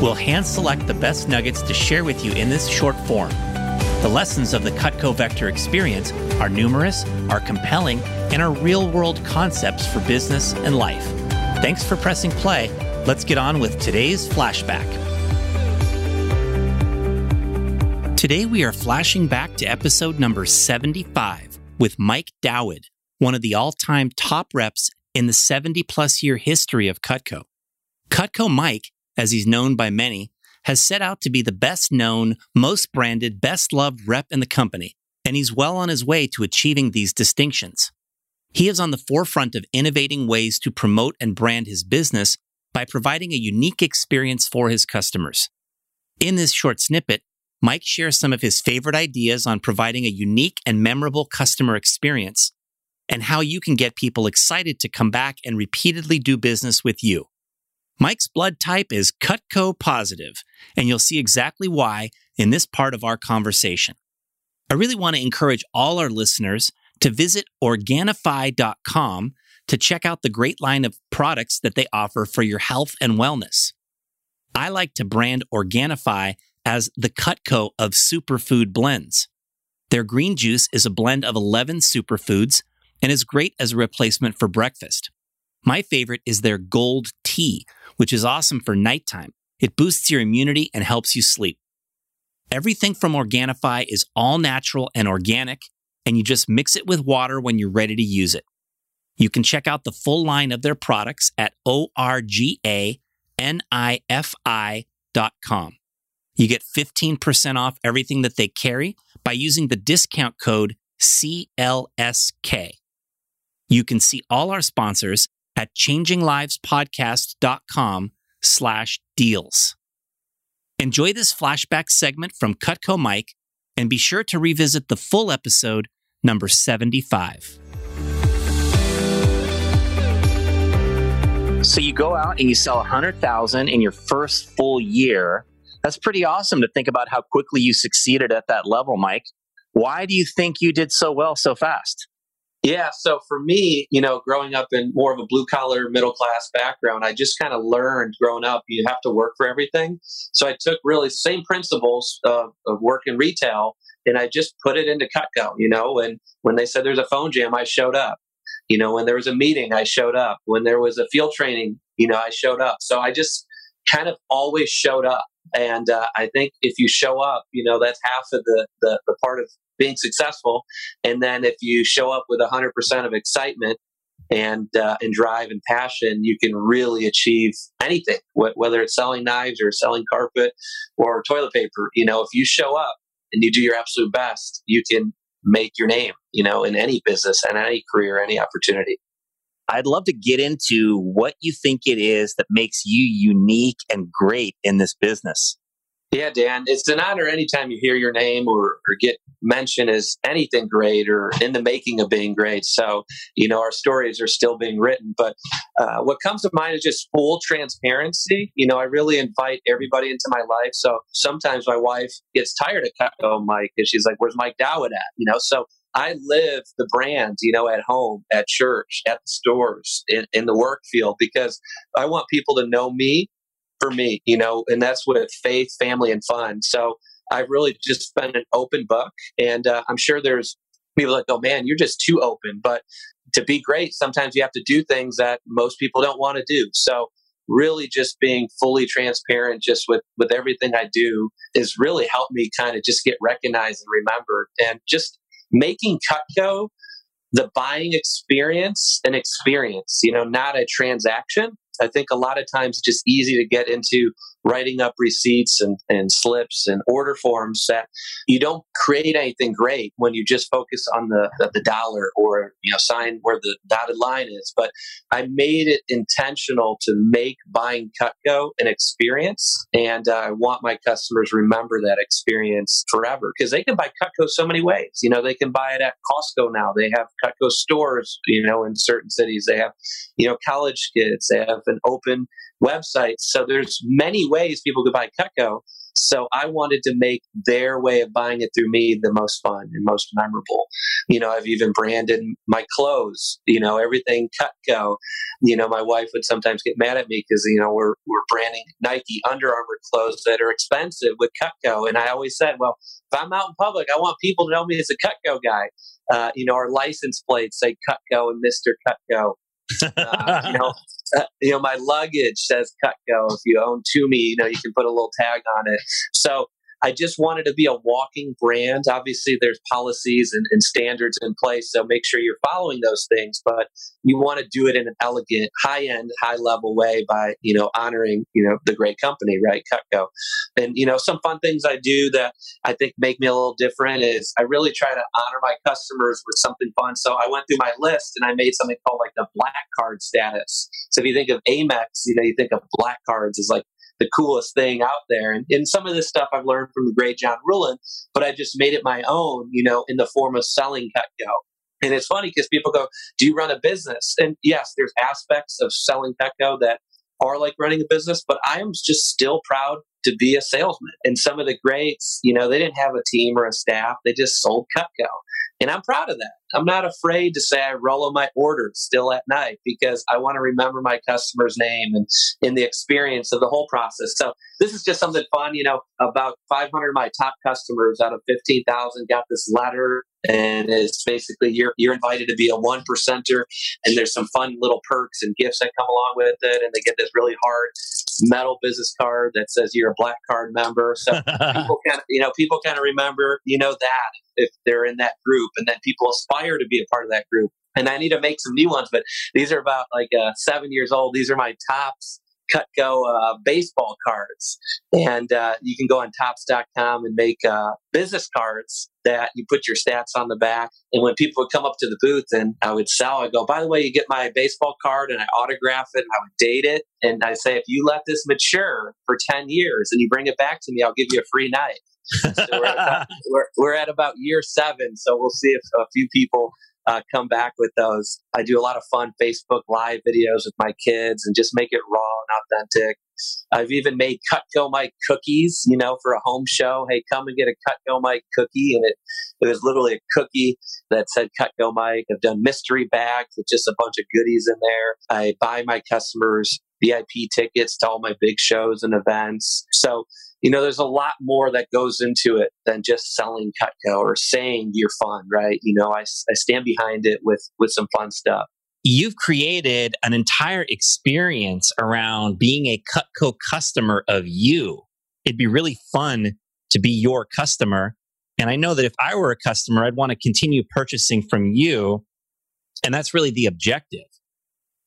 We'll hand select the best nuggets to share with you in this short form. The lessons of the Cutco Vector experience are numerous, are compelling, and are real world concepts for business and life. Thanks for pressing play. Let's get on with today's flashback. Today we are flashing back to episode number 75 with Mike Dowd, one of the all time top reps in the 70 plus year history of Cutco. Cutco Mike as he's known by many, has set out to be the best known, most branded, best loved rep in the company, and he's well on his way to achieving these distinctions. He is on the forefront of innovating ways to promote and brand his business by providing a unique experience for his customers. In this short snippet, Mike shares some of his favorite ideas on providing a unique and memorable customer experience and how you can get people excited to come back and repeatedly do business with you. Mike's blood type is Cutco positive, and you'll see exactly why in this part of our conversation. I really want to encourage all our listeners to visit Organifi.com to check out the great line of products that they offer for your health and wellness. I like to brand Organifi as the Cutco of superfood blends. Their green juice is a blend of 11 superfoods and is great as a replacement for breakfast. My favorite is their gold tea, which is awesome for nighttime. It boosts your immunity and helps you sleep. Everything from Organifi is all natural and organic, and you just mix it with water when you're ready to use it. You can check out the full line of their products at organifi.com. You get 15% off everything that they carry by using the discount code CLSK. You can see all our sponsors at changinglivespodcast.com slash deals. Enjoy this flashback segment from Cutco Mike and be sure to revisit the full episode number 75. So you go out and you sell 100,000 in your first full year. That's pretty awesome to think about how quickly you succeeded at that level, Mike. Why do you think you did so well so fast? Yeah. So for me, you know, growing up in more of a blue collar, middle class background, I just kind of learned growing up, you have to work for everything. So I took really same principles of, of work in retail and I just put it into Cutco, you know, and when they said there's a phone jam, I showed up. You know, when there was a meeting, I showed up. When there was a field training, you know, I showed up. So I just kind of always showed up. And uh, I think if you show up, you know, that's half of the, the, the part of being successful. And then if you show up with 100% of excitement and uh, and drive and passion, you can really achieve anything. whether it's selling knives or selling carpet or toilet paper, you know, if you show up and you do your absolute best, you can make your name. You know, in any business and any career, any opportunity. I'd love to get into what you think it is that makes you unique and great in this business. Yeah, Dan, it's an honor anytime you hear your name or, or get mentioned as anything great or in the making of being great. So, you know, our stories are still being written. But uh, what comes to mind is just full transparency. You know, I really invite everybody into my life. So sometimes my wife gets tired of Cutco Mike because she's like, where's Mike Dowd at? You know, so I live the brand, you know, at home, at church, at the stores, in, in the work field, because I want people to know me for me, you know, and that's with faith, family, and fun. So I've really just been an open book. And uh, I'm sure there's people that go, man, you're just too open. But to be great, sometimes you have to do things that most people don't want to do. So really just being fully transparent just with with everything I do has really helped me kind of just get recognized and remembered and just making Cutco the buying experience an experience, you know, not a transaction. I think a lot of times it's just easy to get into writing up receipts and, and slips and order forms that you don't create anything great when you just focus on the, the, the dollar or you know sign where the dotted line is. But i made it intentional to make buying cutco an experience and uh, i want my customers remember that experience forever because they can buy cutco so many ways. You know they can buy it at costco now. They have cutco stores you know in certain cities. They have you know college kids. They have an open website so there's many ways people could buy cutco so I wanted to make their way of buying it through me the most fun and most memorable. You know, I've even branded my clothes, you know, everything Cutco. You know, my wife would sometimes get mad at me because, you know, we're, we're branding Nike Under Armour clothes that are expensive with Cutco. And I always said, well, if I'm out in public, I want people to know me as a Cutco guy. Uh, you know, our license plates say Cutco and Mr. Cutco. Uh, you know, uh, you know, my luggage says Cutco. If you own Tumi, you know, you can put a little tag on it. So I just wanted to be a walking brand. Obviously, there's policies and, and, standards in place, so make sure you're following those things. But you want to do it in an elegant, high-end, high-level way by you know honoring you know the great company, right, Cutco. And you know some fun things I do that I think make me a little different is I really try to honor my customers with something fun. So I went through my list and I made something called like the black card status. So if you think of Amex, you know you think of black cards as like the coolest thing out there. And, and some of this stuff I've learned from the great John Ruhlin, but I just made it my own, you know, in the form of selling Cutco. And it's funny because people go, Do you run a business? And yes, there's aspects of selling Cutco that are like running a business, but I am just still proud to be a salesman. And some of the greats, you know, they didn't have a team or a staff, they just sold Cutco. And I'm proud of that. I'm not afraid to say I roll on my orders still at night because I want to remember my customer's name and in the experience of the whole process. So this is just something fun. You know, about 500 of my top customers out of 15,000 got this letter and it's basically you're you're invited to be a one percenter and there's some fun little perks and gifts that come along with it and they get this really hard metal business card that says you're a black card member. So people kind of you know people kind of remember you know that if they're in that group and then people aspire to be a part of that group. And i need to make some new ones but these are about like uh, seven years old. These are my Topps Cutco uh, baseball cards. And uh, you can go on topps.com and make uh, business cards that you put your stats on the back. And when people would come up to the booth and I would sell, I go, by the way, you get my baseball card and I autograph it and I would date it. And I say, if you let this mature for 10 years and you bring it back to me, I'll give you a free night. so we're, at about, we're, we're at about year seven. So we'll see if a few people uh, come back with those. I do a lot of fun Facebook Live videos with my kids and just make it raw and authentic. I've even made Cutco Mike cookies, you know, for a home show. Hey, come and get a Cutco Mike cookie, and it it was literally a cookie that said Cutco Mike. I've done mystery bags with just a bunch of goodies in there. I buy my customers VIP tickets to all my big shows and events. So you know, there's a lot more that goes into it than just selling Cutco or saying you're fun, right? You know, I, I stand behind it with with some fun stuff. You've created an entire experience around being a Cutco customer of you. It'd be really fun to be your customer. And I know that if I were a customer, I'd want to continue purchasing from you. And that's really the objective.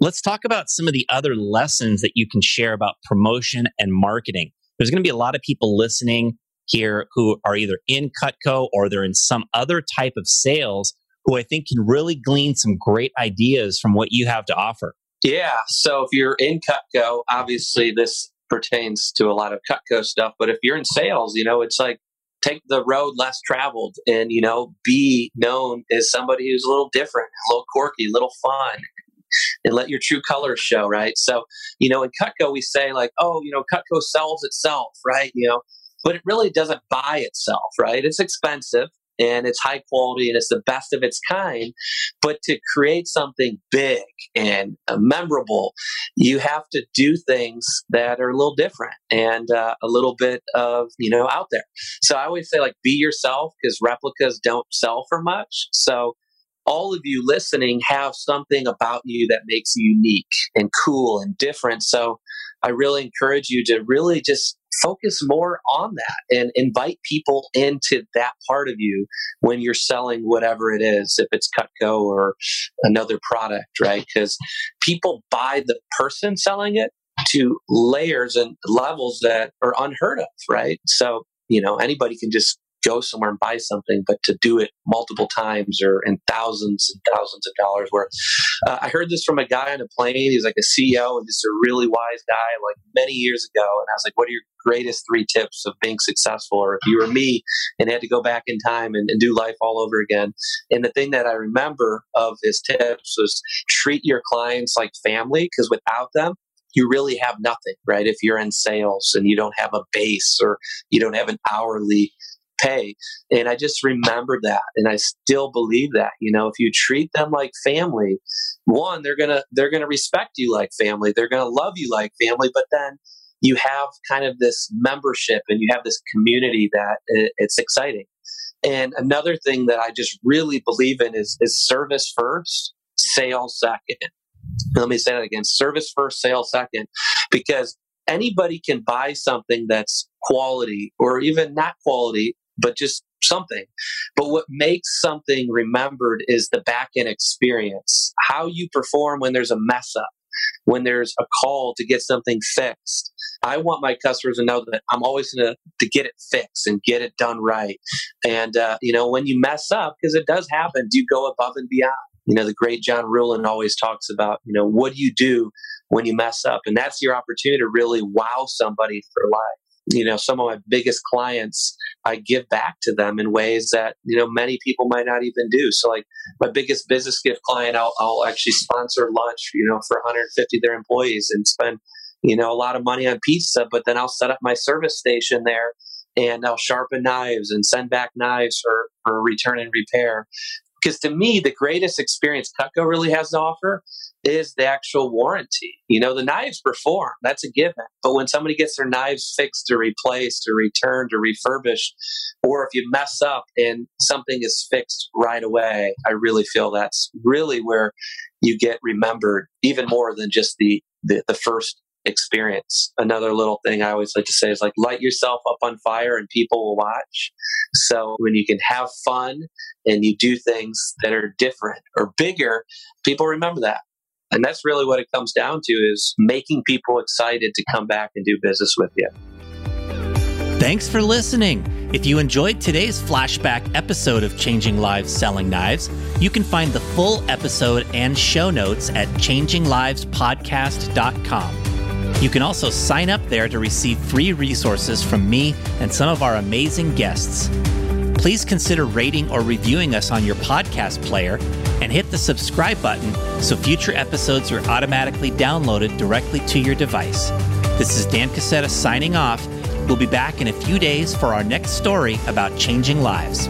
Let's talk about some of the other lessons that you can share about promotion and marketing there's going to be a lot of people listening here who are either in Cutco or they're in some other type of sales who I think can really glean some great ideas from what you have to offer. Yeah. So if you're in Cutco, obviously this pertains to a lot of Cutco stuff. But if you're in sales, you know, it's like take the road less traveled and, you know, be known as somebody who's a little different, a little quirky, a little fun, and let your true colors show, right? So, you know, in Cutco, we say like, oh, you know, Cutco sells itself, right? You know, but it really doesn't buy itself, right? It's expensive and it's high quality and it's the best of its kind. But to create something big and uh, memorable, you have to do things that are a little different and uh, a little bit of, you know, out there. So I always say, like, be yourself because replicas don't sell for much. So all of you listening have something about you that makes you unique and cool and different. So I really encourage you to really just focus more on that and invite people into that part of you when you're selling whatever it is, if it's Cutco or another product, right? Because people buy the person selling it to layers and levels that are unheard of, right? So, you know, anybody can just go somewhere and buy something, but to do it multiple times or in thousands and thousands of dollars worth. Uh, I heard this from a guy on a plane. He's like a CEO and just a really wise guy, like many years ago. And I was like, "What are your greatest three tips of being successful?" Or if you were me and had to go back in time and, and do life all over again. And the thing that I remember of his tips was treat your clients like family, because without them, you really have nothing, right? If you're in sales and you don't have a base or you don't have an hourly pay. And I just remembered that and I still believe that. You know, if you treat them like family, one, they're gonna they're gonna respect you like family. They're gonna love you like family, but then you have kind of this membership and you have this community that it's exciting. And another thing that I just really believe in is, is service first, sales second. Let me say that again service first, sales second, because anybody can buy something that's quality or even not quality but just something. But what makes something remembered is the back end experience, how you perform when there's a mess up, when there's a call to get something fixed. I want my customers to know that I'm always going to get it fixed and get it done right. And uh, you know, when you mess up, because it does happen, do you go above and beyond? You know, the great John Ruhlin always talks about, you know, what do you do when you mess up? And that's your opportunity to really wow somebody for life you know some of my biggest clients i give back to them in ways that you know many people might not even do. So like my biggest business gift client i'll, I'll actually sponsor lunch you know for 150 of their employees and spend you know a lot of money on pizza but then i'll set up my service station there and i'll sharpen knives and send back knives for, for return and repair. Because to me the greatest experience cutco really has to offer is the actual warranty. You know, the knives perform, that's a given. But when somebody gets their knives fixed or replaced or returned or refurbished, or if you mess up and something is fixed right away, I really feel that's really where you get remembered even more than just the, the, the first experience. Another little thing I always like to say is like light yourself up on fire and people will watch. So when you can have fun and you do things that are different or bigger, people remember that. And that's really what it comes down to is making people excited to come back and do business with you. Thanks for listening. If you enjoyed today's flashback episode of Changing Lives Selling Knives, you can find the full episode and show notes at changinglivespodcast.com. You can also sign up there to receive free resources from me and some of our amazing guests. Please consider rating or reviewing us on your podcast player and hit the subscribe button so future episodes are automatically downloaded directly to your device. This is Dan Cassetta signing off. We'll be back in a few days for our next story about changing lives.